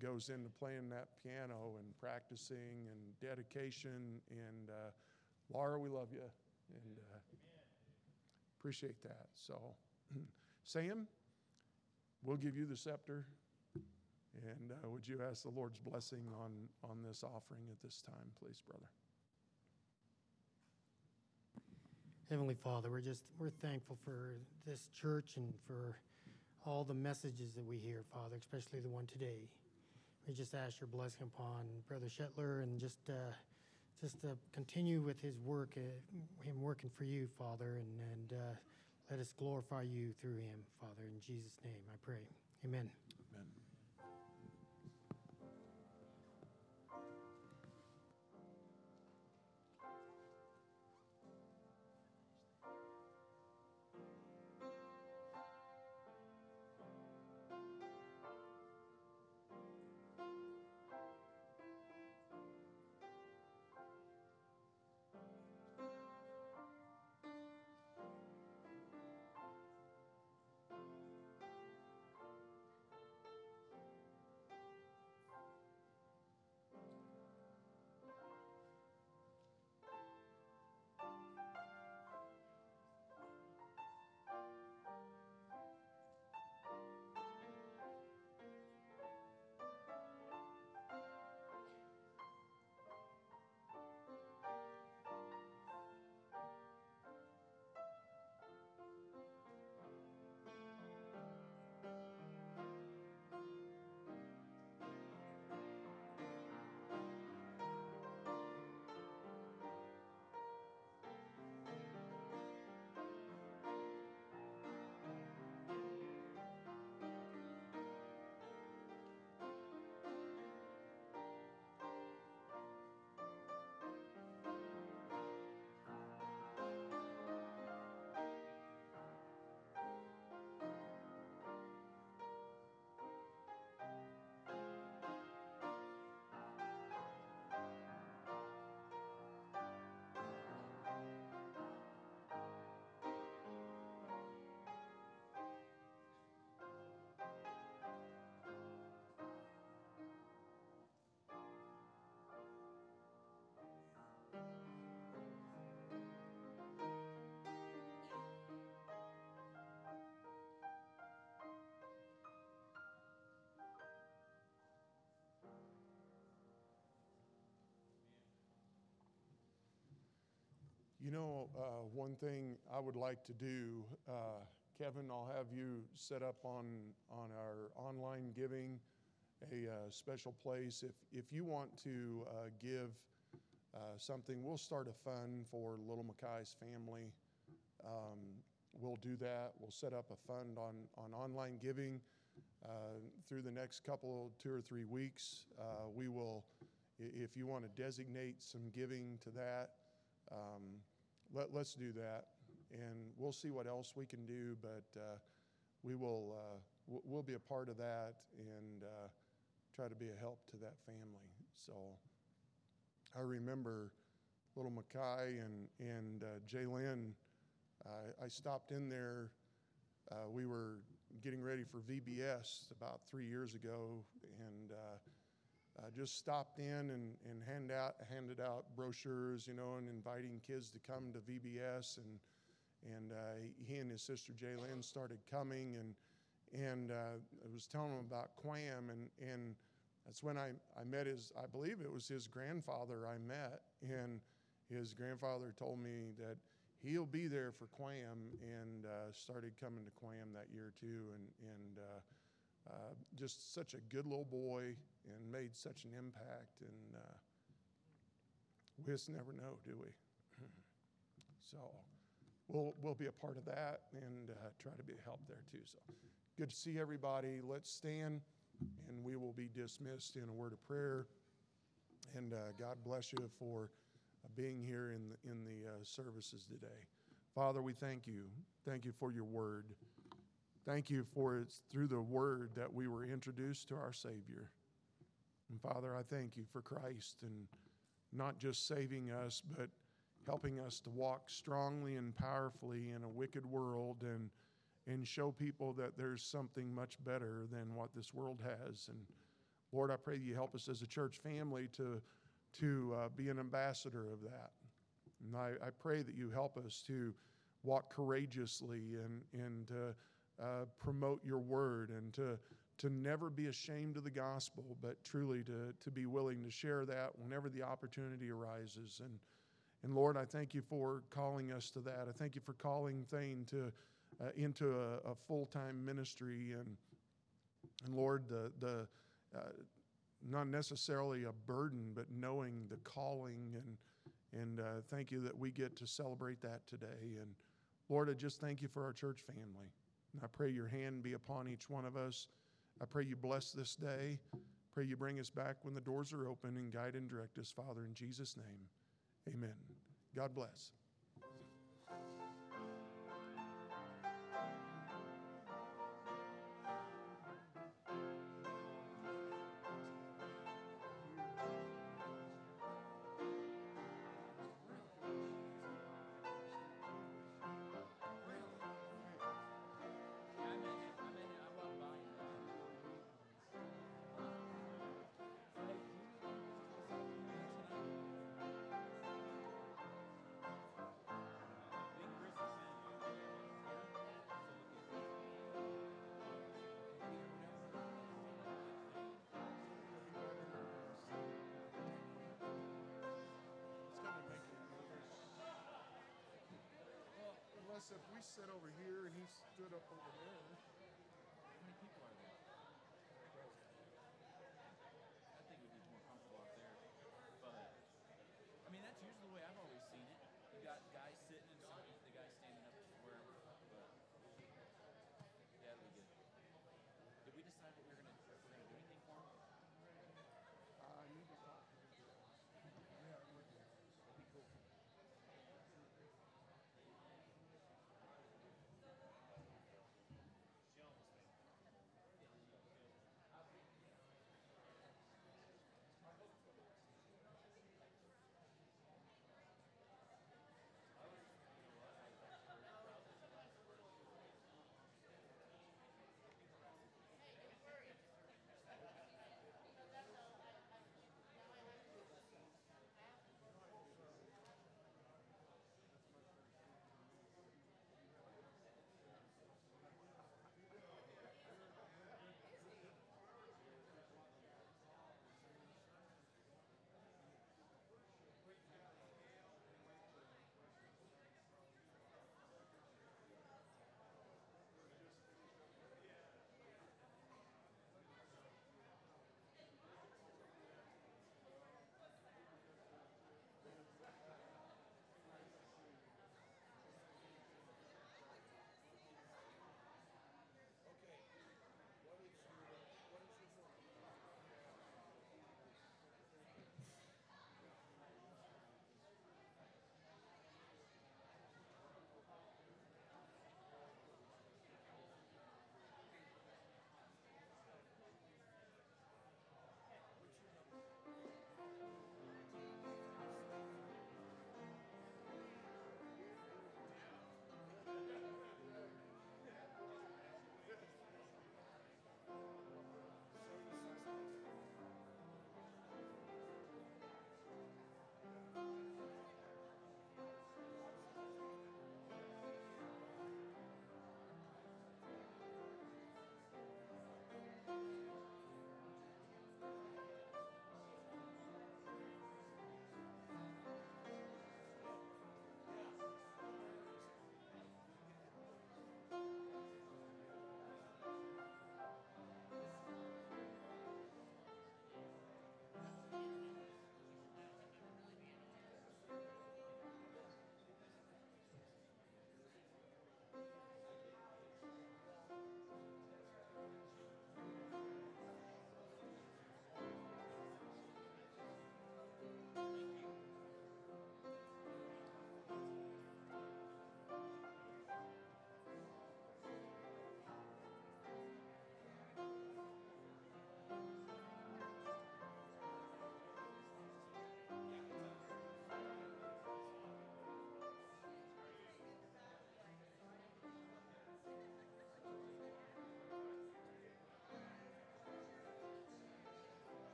goes into playing that piano and practicing and dedication. And uh, Laura, we love you and uh, appreciate that. So, Sam, we'll give you the scepter. And uh, would you ask the Lord's blessing on, on this offering at this time, please, brother? Heavenly Father, we're just we're thankful for this church and for all the messages that we hear, Father, especially the one today. We just ask your blessing upon Brother Shetler and just uh, just to continue with his work, uh, him working for you, Father, and and uh, let us glorify you through him, Father. In Jesus' name, I pray. Amen. Uh, one thing I would like to do, uh, Kevin, I'll have you set up on, on our online giving a uh, special place. If, if you want to uh, give uh, something, we'll start a fund for Little Mackay's family. Um, we'll do that. We'll set up a fund on, on online giving uh, through the next couple, two or three weeks. We will, if you want to designate some giving to that, um, let, let's do that. And we'll see what else we can do, but uh, we will uh, we'll, be a part of that and uh, try to be a help to that family. So I remember little Mackay and, and uh. I, stopped in there. Uh, we were getting ready for VBS about three years ago, and uh, just stopped in and, and hand out, handed out brochures, you know, and inviting kids to come to VBS. And, and uh, he and his sister Jaylyn started coming, and, and uh, I was telling him about Quam, and, and that's when I, I met his, I believe it was his grandfather I met. And his grandfather told me that he'll be there for Quam and uh, started coming to Quam that year too. And, and uh, uh, just such a good little boy and made such an impact. And uh, we just never know, do we? so we'll, we'll be a part of that and uh, try to be a help there too. So good to see everybody. Let's stand and we will be dismissed in a word of prayer. And uh, God bless you for uh, being here in the, in the uh, services today. Father, we thank you. Thank you for your word. Thank you for it's through the word that we were introduced to our Savior. And Father, I thank you for Christ and not just saving us, but helping us to walk strongly and powerfully in a wicked world and and show people that there's something much better than what this world has. And Lord, I pray that you help us as a church family to, to uh, be an ambassador of that. And I, I pray that you help us to walk courageously and, and to uh, promote your word and to, to never be ashamed of the gospel, but truly to, to be willing to share that whenever the opportunity arises. And, and Lord, I thank you for calling us to that. I thank you for calling Thane to uh, into a, a full time ministry. And, and Lord, the, the uh, not necessarily a burden, but knowing the calling. And, and uh, thank you that we get to celebrate that today. And Lord, I just thank you for our church family. And I pray your hand be upon each one of us. I pray you bless this day. Pray you bring us back when the doors are open and guide and direct us, Father, in Jesus' name. Amen. God bless. Unless if we sit over here and he stood up over there.